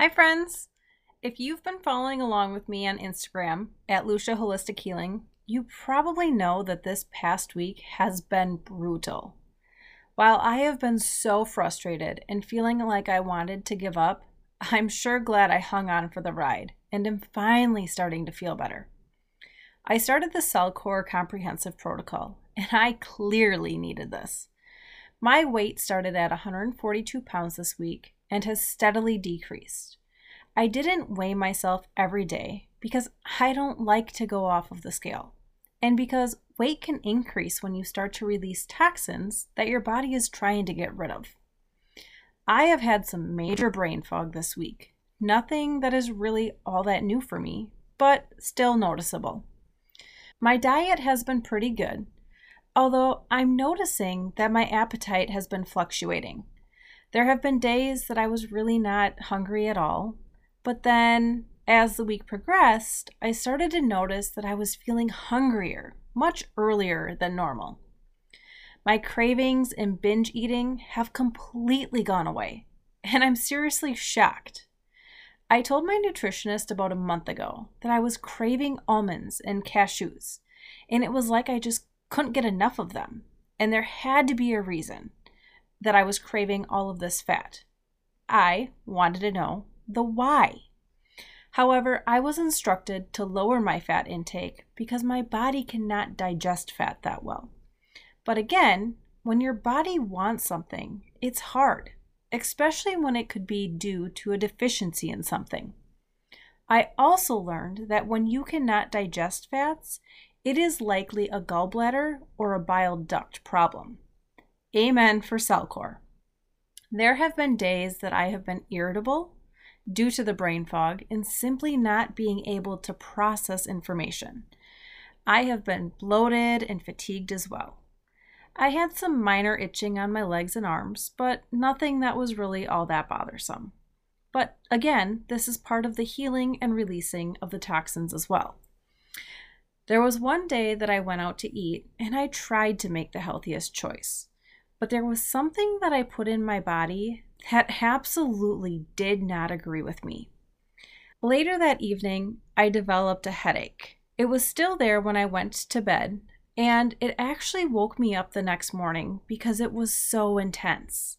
Hi, friends. If you've been following along with me on Instagram at Lucia Holistic Healing, you probably know that this past week has been brutal. While I have been so frustrated and feeling like I wanted to give up, I'm sure glad I hung on for the ride and am finally starting to feel better. I started the CellCore Comprehensive Protocol, and I clearly needed this. My weight started at 142 pounds this week and has steadily decreased. I didn't weigh myself every day because I don't like to go off of the scale, and because weight can increase when you start to release toxins that your body is trying to get rid of. I have had some major brain fog this week. Nothing that is really all that new for me, but still noticeable. My diet has been pretty good, although I'm noticing that my appetite has been fluctuating. There have been days that I was really not hungry at all, but then as the week progressed, I started to notice that I was feeling hungrier much earlier than normal. My cravings and binge eating have completely gone away, and I'm seriously shocked. I told my nutritionist about a month ago that I was craving almonds and cashews, and it was like I just couldn't get enough of them, and there had to be a reason that I was craving all of this fat. I wanted to know the why. However, I was instructed to lower my fat intake because my body cannot digest fat that well. But again, when your body wants something, it's hard, especially when it could be due to a deficiency in something. I also learned that when you cannot digest fats, it is likely a gallbladder or a bile duct problem. Amen for CellCore. There have been days that I have been irritable due to the brain fog and simply not being able to process information. I have been bloated and fatigued as well. I had some minor itching on my legs and arms, but nothing that was really all that bothersome. But again, this is part of the healing and releasing of the toxins as well. There was one day that I went out to eat and I tried to make the healthiest choice but there was something that I put in my body that absolutely did not agree with me. Later that evening, I developed a headache. It was still there when I went to bed, and it actually woke me up the next morning because it was so intense.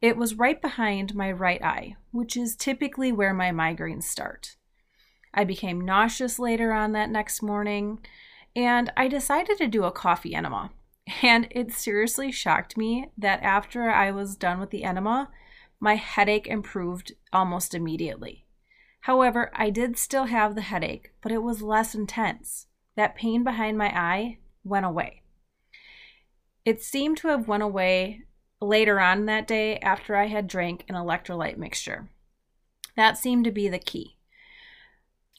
It was right behind my right eye, which is typically where my migraines start. I became nauseous later on that next morning, and I decided to do a coffee enema. And it seriously shocked me that after I was done with the enema, my headache improved almost immediately. However, I did still have the headache, but it was less intense. That pain behind my eye went away. It seemed to have went away later on that day after I had drank an electrolyte mixture. That seemed to be the key.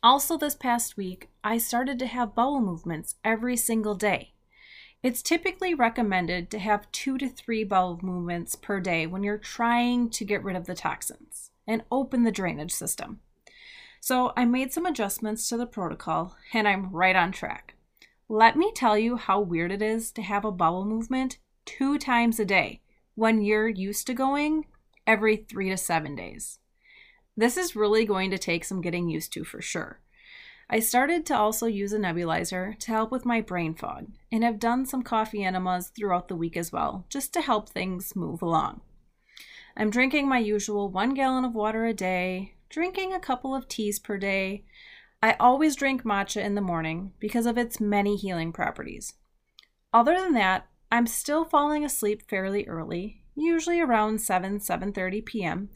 Also, this past week, I started to have bowel movements every single day. It's typically recommended to have two to three bowel movements per day when you're trying to get rid of the toxins and open the drainage system. So I made some adjustments to the protocol and I'm right on track. Let me tell you how weird it is to have a bowel movement two times a day when you're used to going every three to seven days. This is really going to take some getting used to for sure. I started to also use a nebulizer to help with my brain fog and have done some coffee enemas throughout the week as well, just to help things move along. I'm drinking my usual one gallon of water a day, drinking a couple of teas per day. I always drink matcha in the morning because of its many healing properties. Other than that, I'm still falling asleep fairly early, usually around 7 7:30 p.m.,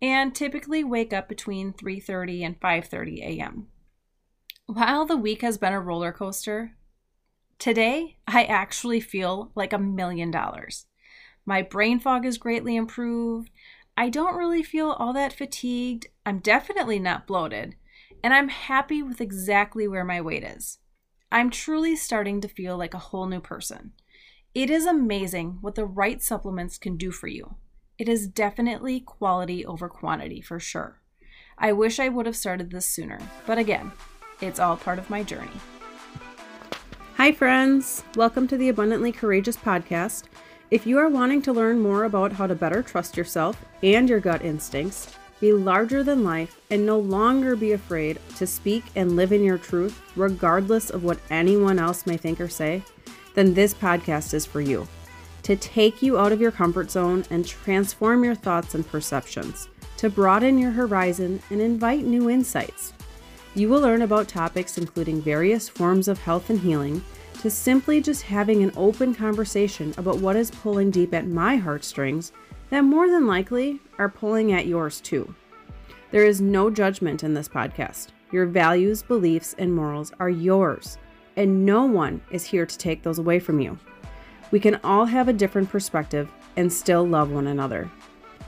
and typically wake up between 3:30 and 5:30 a.m. While the week has been a roller coaster, today I actually feel like a million dollars. My brain fog is greatly improved. I don't really feel all that fatigued. I'm definitely not bloated. And I'm happy with exactly where my weight is. I'm truly starting to feel like a whole new person. It is amazing what the right supplements can do for you. It is definitely quality over quantity for sure. I wish I would have started this sooner, but again, it's all part of my journey. Hi, friends. Welcome to the Abundantly Courageous podcast. If you are wanting to learn more about how to better trust yourself and your gut instincts, be larger than life, and no longer be afraid to speak and live in your truth, regardless of what anyone else may think or say, then this podcast is for you. To take you out of your comfort zone and transform your thoughts and perceptions, to broaden your horizon and invite new insights. You will learn about topics including various forms of health and healing, to simply just having an open conversation about what is pulling deep at my heartstrings that more than likely are pulling at yours too. There is no judgment in this podcast. Your values, beliefs, and morals are yours, and no one is here to take those away from you. We can all have a different perspective and still love one another.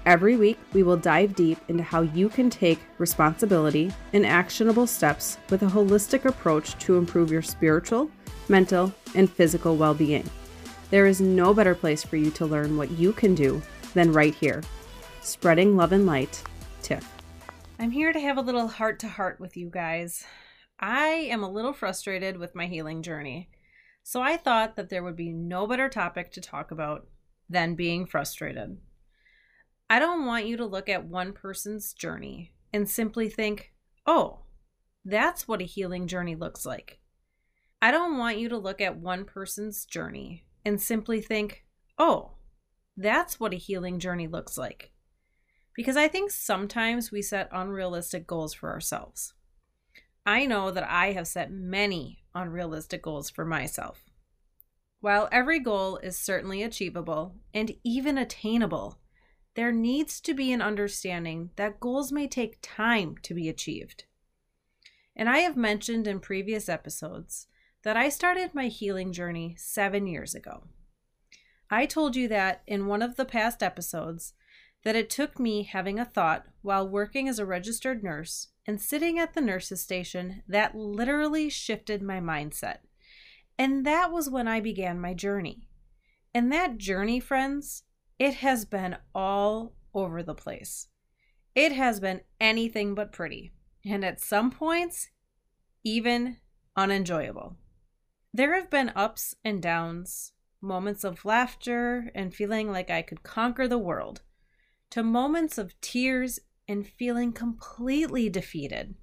Every week, we will dive deep into how you can take responsibility and actionable steps with a holistic approach to improve your spiritual, mental, and physical well being. There is no better place for you to learn what you can do than right here. Spreading love and light, Tiff. I'm here to have a little heart to heart with you guys. I am a little frustrated with my healing journey, so I thought that there would be no better topic to talk about than being frustrated. I don't want you to look at one person's journey and simply think, oh, that's what a healing journey looks like. I don't want you to look at one person's journey and simply think, oh, that's what a healing journey looks like. Because I think sometimes we set unrealistic goals for ourselves. I know that I have set many unrealistic goals for myself. While every goal is certainly achievable and even attainable, there needs to be an understanding that goals may take time to be achieved. And I have mentioned in previous episodes that I started my healing journey seven years ago. I told you that in one of the past episodes that it took me having a thought while working as a registered nurse and sitting at the nurse's station that literally shifted my mindset. And that was when I began my journey. And that journey, friends, it has been all over the place. It has been anything but pretty, and at some points, even unenjoyable. There have been ups and downs, moments of laughter and feeling like I could conquer the world, to moments of tears and feeling completely defeated.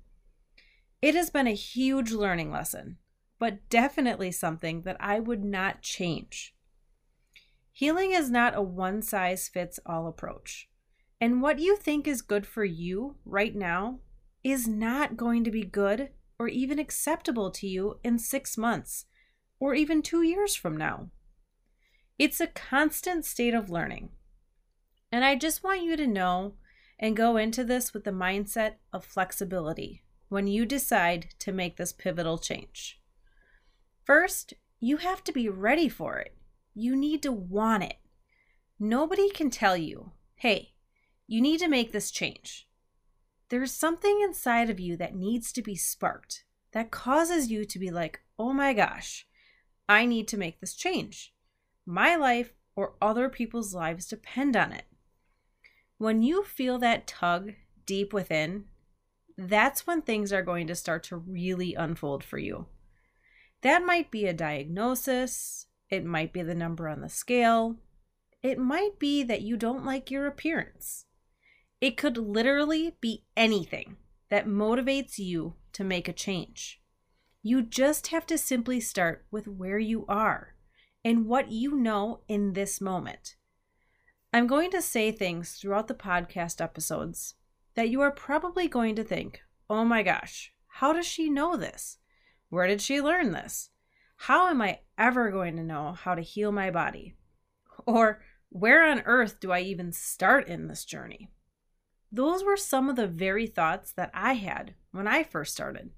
It has been a huge learning lesson, but definitely something that I would not change. Healing is not a one size fits all approach. And what you think is good for you right now is not going to be good or even acceptable to you in six months or even two years from now. It's a constant state of learning. And I just want you to know and go into this with the mindset of flexibility when you decide to make this pivotal change. First, you have to be ready for it. You need to want it. Nobody can tell you, hey, you need to make this change. There's something inside of you that needs to be sparked that causes you to be like, oh my gosh, I need to make this change. My life or other people's lives depend on it. When you feel that tug deep within, that's when things are going to start to really unfold for you. That might be a diagnosis, it might be the number on the scale. It might be that you don't like your appearance. It could literally be anything that motivates you to make a change. You just have to simply start with where you are and what you know in this moment. I'm going to say things throughout the podcast episodes that you are probably going to think, oh my gosh, how does she know this? Where did she learn this? How am I ever going to know how to heal my body? Or where on earth do I even start in this journey? Those were some of the very thoughts that I had when I first started.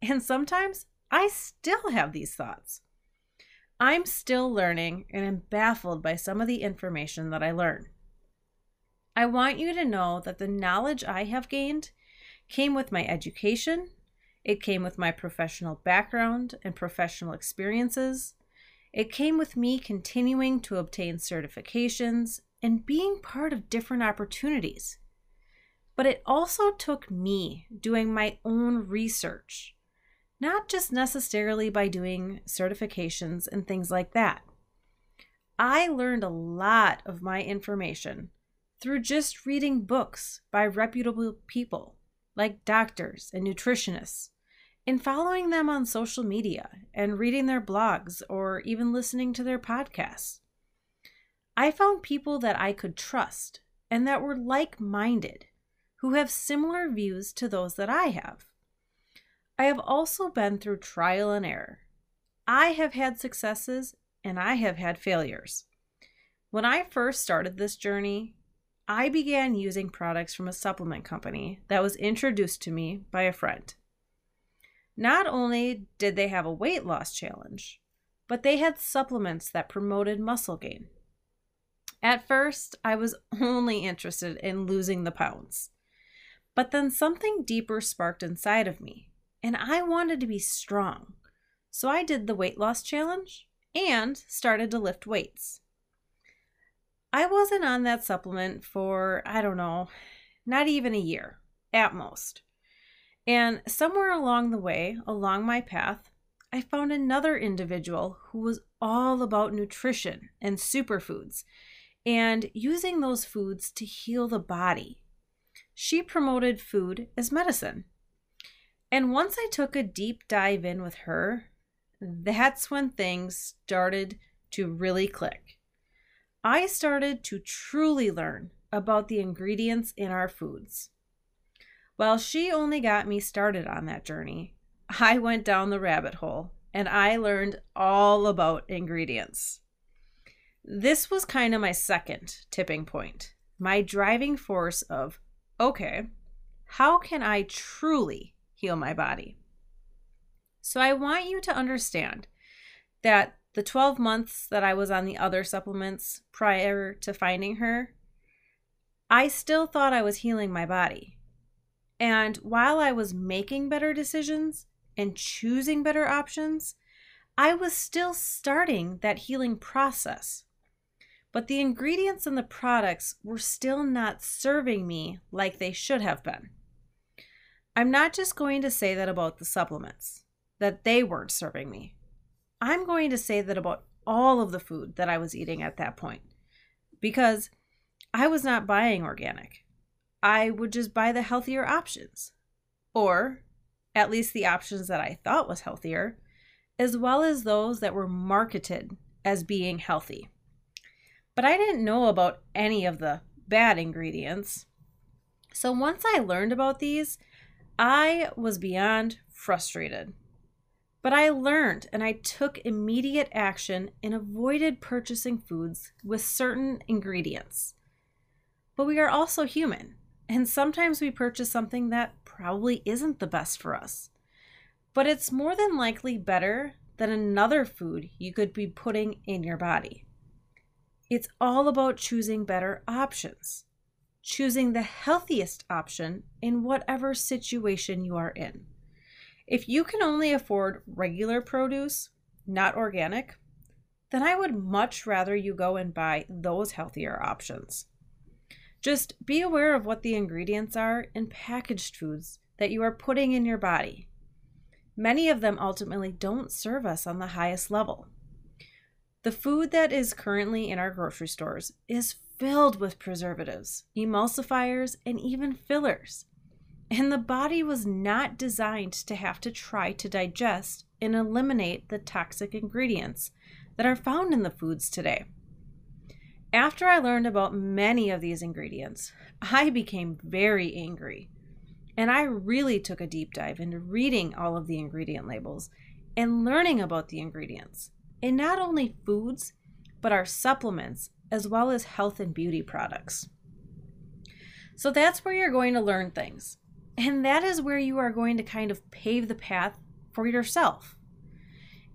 And sometimes I still have these thoughts. I'm still learning and am baffled by some of the information that I learn. I want you to know that the knowledge I have gained came with my education, it came with my professional background and professional experiences. It came with me continuing to obtain certifications and being part of different opportunities. But it also took me doing my own research, not just necessarily by doing certifications and things like that. I learned a lot of my information through just reading books by reputable people like doctors and nutritionists, in following them on social media and reading their blogs or even listening to their podcasts. I found people that I could trust and that were like minded, who have similar views to those that I have. I have also been through trial and error. I have had successes and I have had failures. When I first started this journey, I began using products from a supplement company that was introduced to me by a friend. Not only did they have a weight loss challenge, but they had supplements that promoted muscle gain. At first, I was only interested in losing the pounds. But then something deeper sparked inside of me, and I wanted to be strong. So I did the weight loss challenge and started to lift weights. I wasn't on that supplement for, I don't know, not even a year at most. And somewhere along the way, along my path, I found another individual who was all about nutrition and superfoods and using those foods to heal the body. She promoted food as medicine. And once I took a deep dive in with her, that's when things started to really click. I started to truly learn about the ingredients in our foods. While she only got me started on that journey, I went down the rabbit hole and I learned all about ingredients. This was kind of my second tipping point, my driving force of, okay, how can I truly heal my body? So I want you to understand that the 12 months that I was on the other supplements prior to finding her, I still thought I was healing my body. And while I was making better decisions and choosing better options, I was still starting that healing process. But the ingredients in the products were still not serving me like they should have been. I'm not just going to say that about the supplements, that they weren't serving me. I'm going to say that about all of the food that I was eating at that point because I was not buying organic. I would just buy the healthier options, or at least the options that I thought was healthier, as well as those that were marketed as being healthy. But I didn't know about any of the bad ingredients. So once I learned about these, I was beyond frustrated. But I learned and I took immediate action and avoided purchasing foods with certain ingredients. But we are also human, and sometimes we purchase something that probably isn't the best for us. But it's more than likely better than another food you could be putting in your body. It's all about choosing better options, choosing the healthiest option in whatever situation you are in. If you can only afford regular produce, not organic, then I would much rather you go and buy those healthier options. Just be aware of what the ingredients are in packaged foods that you are putting in your body. Many of them ultimately don't serve us on the highest level. The food that is currently in our grocery stores is filled with preservatives, emulsifiers, and even fillers. And the body was not designed to have to try to digest and eliminate the toxic ingredients that are found in the foods today. After I learned about many of these ingredients, I became very angry. And I really took a deep dive into reading all of the ingredient labels and learning about the ingredients in not only foods, but our supplements, as well as health and beauty products. So that's where you're going to learn things. And that is where you are going to kind of pave the path for yourself.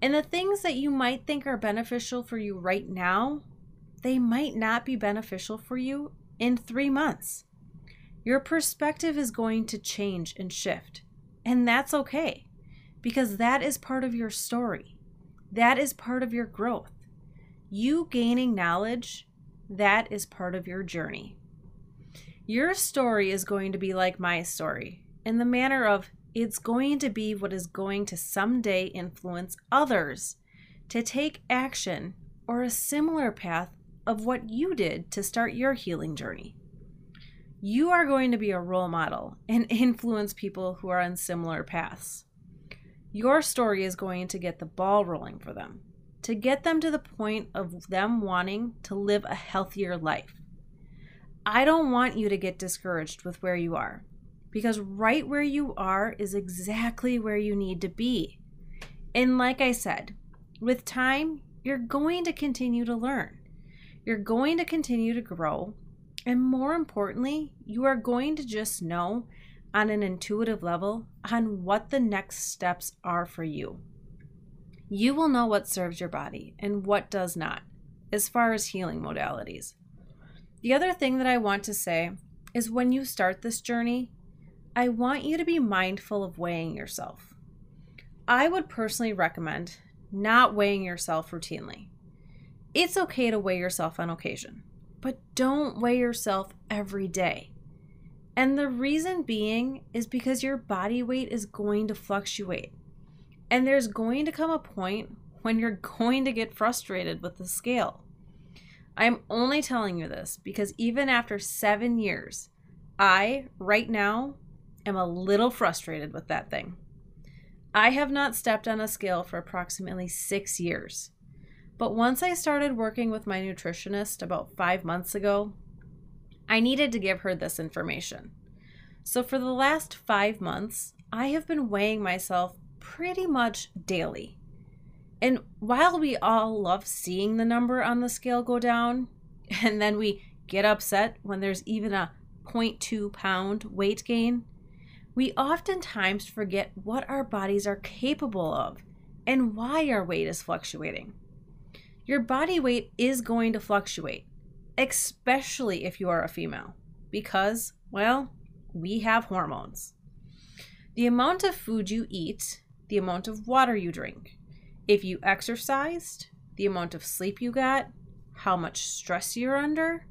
And the things that you might think are beneficial for you right now, they might not be beneficial for you in three months. Your perspective is going to change and shift. And that's okay because that is part of your story. That is part of your growth. You gaining knowledge, that is part of your journey. Your story is going to be like my story in the manner of it's going to be what is going to someday influence others to take action or a similar path of what you did to start your healing journey. you are going to be a role model and influence people who are on similar paths. Your story is going to get the ball rolling for them, to get them to the point of them wanting to live a healthier life. I don't want you to get discouraged with where you are because right where you are is exactly where you need to be. And like I said, with time, you're going to continue to learn. You're going to continue to grow. And more importantly, you are going to just know on an intuitive level on what the next steps are for you. You will know what serves your body and what does not, as far as healing modalities. The other thing that I want to say is when you start this journey, I want you to be mindful of weighing yourself. I would personally recommend not weighing yourself routinely. It's okay to weigh yourself on occasion, but don't weigh yourself every day. And the reason being is because your body weight is going to fluctuate. And there's going to come a point when you're going to get frustrated with the scale. I'm only telling you this because even after seven years, I, right now, am a little frustrated with that thing. I have not stepped on a scale for approximately six years. But once I started working with my nutritionist about five months ago, I needed to give her this information. So for the last five months, I have been weighing myself pretty much daily. And while we all love seeing the number on the scale go down, and then we get upset when there's even a 0.2 pound weight gain, we oftentimes forget what our bodies are capable of and why our weight is fluctuating. Your body weight is going to fluctuate, especially if you are a female, because, well, we have hormones. The amount of food you eat, the amount of water you drink, if you exercised, the amount of sleep you got, how much stress you're under,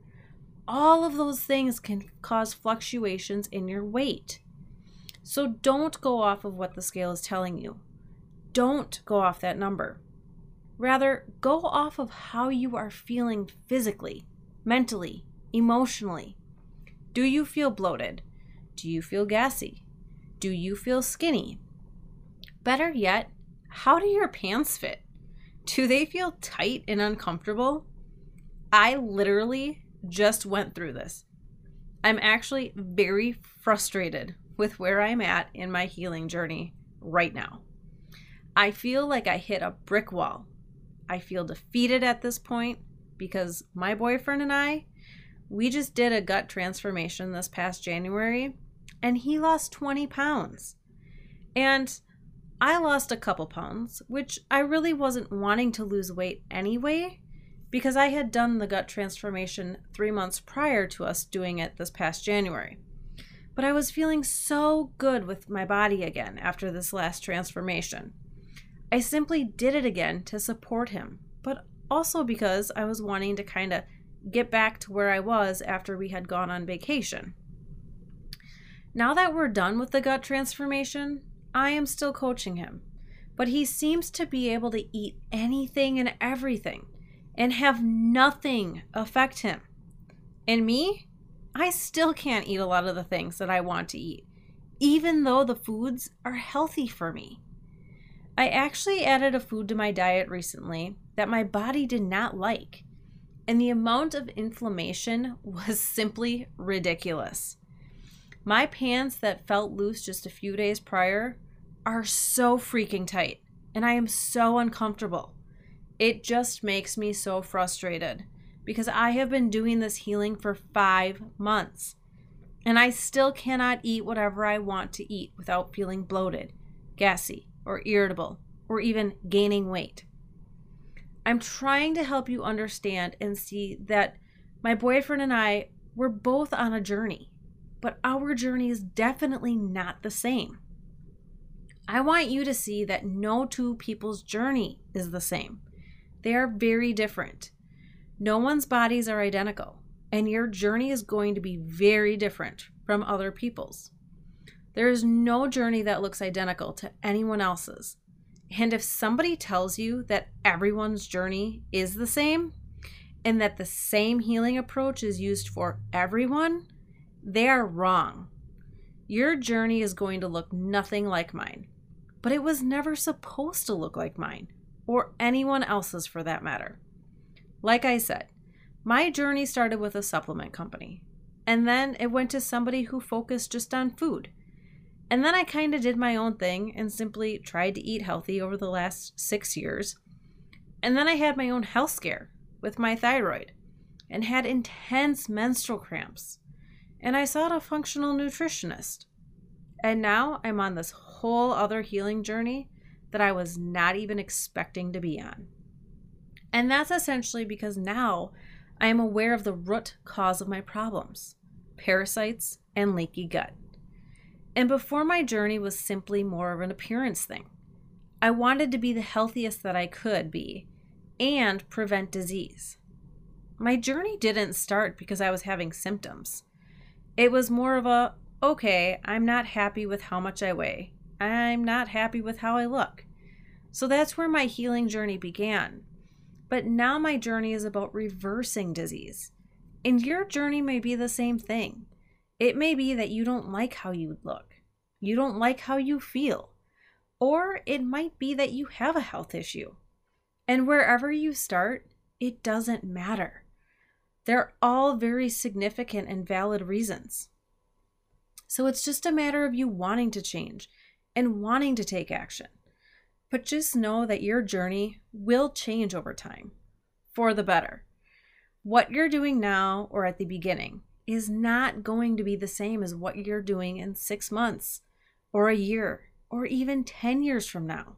all of those things can cause fluctuations in your weight. So don't go off of what the scale is telling you. Don't go off that number. Rather, go off of how you are feeling physically, mentally, emotionally. Do you feel bloated? Do you feel gassy? Do you feel skinny? Better yet, how do your pants fit? Do they feel tight and uncomfortable? I literally just went through this. I'm actually very frustrated with where I'm at in my healing journey right now. I feel like I hit a brick wall. I feel defeated at this point because my boyfriend and I, we just did a gut transformation this past January and he lost 20 pounds. And I lost a couple pounds, which I really wasn't wanting to lose weight anyway because I had done the gut transformation three months prior to us doing it this past January. But I was feeling so good with my body again after this last transformation. I simply did it again to support him, but also because I was wanting to kind of get back to where I was after we had gone on vacation. Now that we're done with the gut transformation, I am still coaching him, but he seems to be able to eat anything and everything and have nothing affect him. And me, I still can't eat a lot of the things that I want to eat, even though the foods are healthy for me. I actually added a food to my diet recently that my body did not like, and the amount of inflammation was simply ridiculous. My pants that felt loose just a few days prior are so freaking tight, and I am so uncomfortable. It just makes me so frustrated because I have been doing this healing for five months. And I still cannot eat whatever I want to eat without feeling bloated, gassy, or irritable, or even gaining weight. I'm trying to help you understand and see that my boyfriend and I were both on a journey, but our journey is definitely not the same. I want you to see that no two people's journey is the same. They are very different. No one's bodies are identical, and your journey is going to be very different from other people's. There is no journey that looks identical to anyone else's. And if somebody tells you that everyone's journey is the same and that the same healing approach is used for everyone, They are wrong. Your journey is going to look nothing like mine, but it was never supposed to look like mine, or anyone else's for that matter. Like I said, my journey started with a supplement company, and then it went to somebody who focused just on food. And then I kind of did my own thing and simply tried to eat healthy over the last six years. And then I had my own health scare with my thyroid and had intense menstrual cramps. And I sought a functional nutritionist. And now I'm on this whole other healing journey that I was not even expecting to be on. And that's essentially because now I am aware of the root cause of my problems parasites and leaky gut. And before my journey was simply more of an appearance thing. I wanted to be the healthiest that I could be and prevent disease. My journey didn't start because I was having symptoms. It was more of a, okay, I'm not happy with how much I weigh. I'm not happy with how I look. So that's where my healing journey began. But now my journey is about reversing disease. And your journey may be the same thing. It may be that you don't like how you look, you don't like how you feel, or it might be that you have a health issue. And wherever you start, it doesn't matter. They're all very significant and valid reasons. So it's just a matter of you wanting to change and wanting to take action. But just know that your journey will change over time for the better. What you're doing now or at the beginning is not going to be the same as what you're doing in six months or a year or even 10 years from now,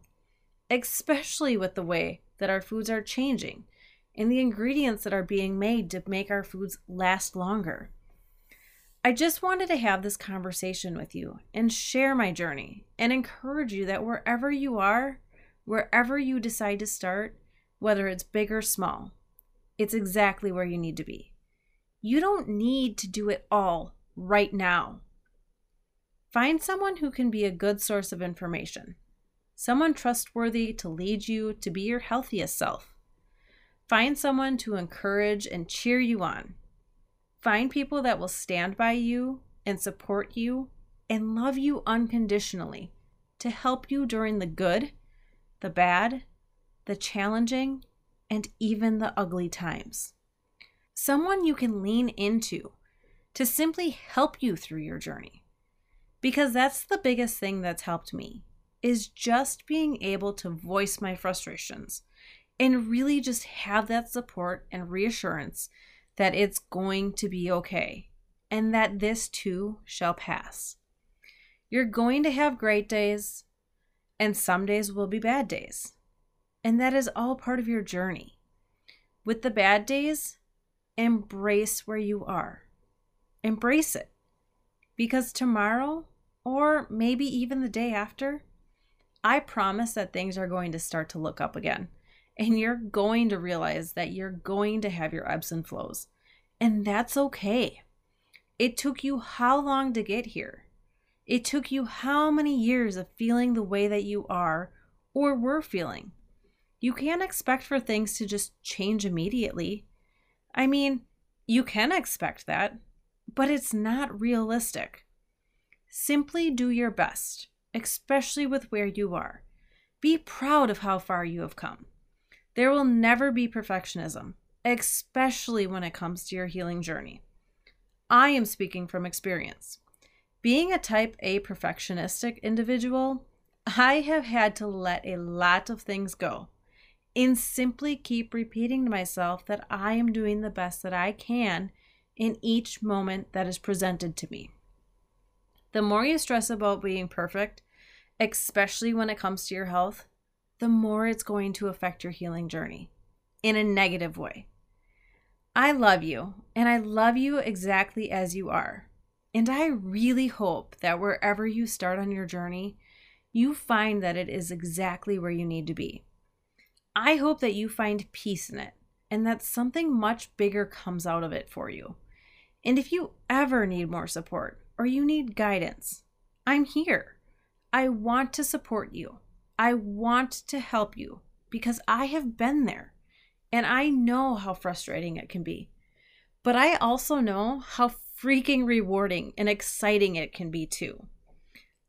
especially with the way that our foods are changing and the ingredients that are being made to make our foods last longer. I just wanted to have this conversation with you and share my journey and encourage you that wherever you are, wherever you decide to start, whether it's big or small, it's exactly where you need to be. You don't need to do it all right now. Find someone who can be a good source of information, someone trustworthy to lead you to be your healthiest self. Find someone to encourage and cheer you on. Find people that will stand by you and support you and love you unconditionally to help you during the good, the bad, the challenging, and even the ugly times someone you can lean into to simply help you through your journey. Because that's the biggest thing that's helped me is just being able to voice my frustrations and really just have that support and reassurance that it's going to be okay and that this too shall pass. You're going to have great days, and some days will be bad days. And that is all part of your journey. With the bad days, embrace where you are. Embrace it. Because tomorrow, or maybe even the day after, I promise that things are going to start to look up again. And you're going to realize that you're going to have your ebbs and flows. And that's okay. It took you how long to get here? It took you how many years of feeling the way that you are or were feeling? You can't expect for things to just change immediately. I mean, you can expect that, but it's not realistic. Simply do your best, especially with where you are. Be proud of how far you have come. There will never be perfectionism, especially when it comes to your healing journey. I am speaking from experience. Being a type A perfectionistic individual, I have had to let a lot of things go and simply keep repeating to myself that I am doing the best that I can in each moment that is presented to me. The more you stress about being perfect, especially when it comes to your health, the more it's going to affect your healing journey in a negative way. I love you, and I love you exactly as you are. And I really hope that wherever you start on your journey, you find that it is exactly where you need to be. I hope that you find peace in it and that something much bigger comes out of it for you. And if you ever need more support or you need guidance, I'm here. I want to support you. I want to help you because I have been there and I know how frustrating it can be. But I also know how freaking rewarding and exciting it can be too.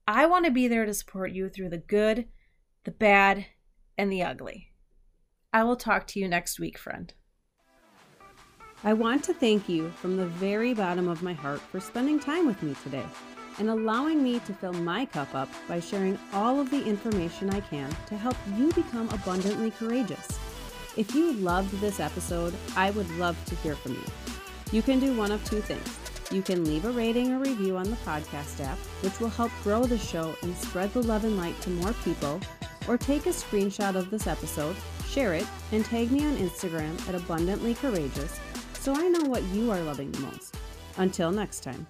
I want to be there to support you through the good, the bad, and the ugly. I will talk to you next week, friend. I want to thank you from the very bottom of my heart for spending time with me today and allowing me to fill my cup up by sharing all of the information I can to help you become abundantly courageous. If you loved this episode, I would love to hear from you. You can do one of two things. You can leave a rating or review on the podcast app, which will help grow the show and spread the love and light to more people, or take a screenshot of this episode, share it, and tag me on Instagram at Abundantly Courageous so I know what you are loving the most. Until next time.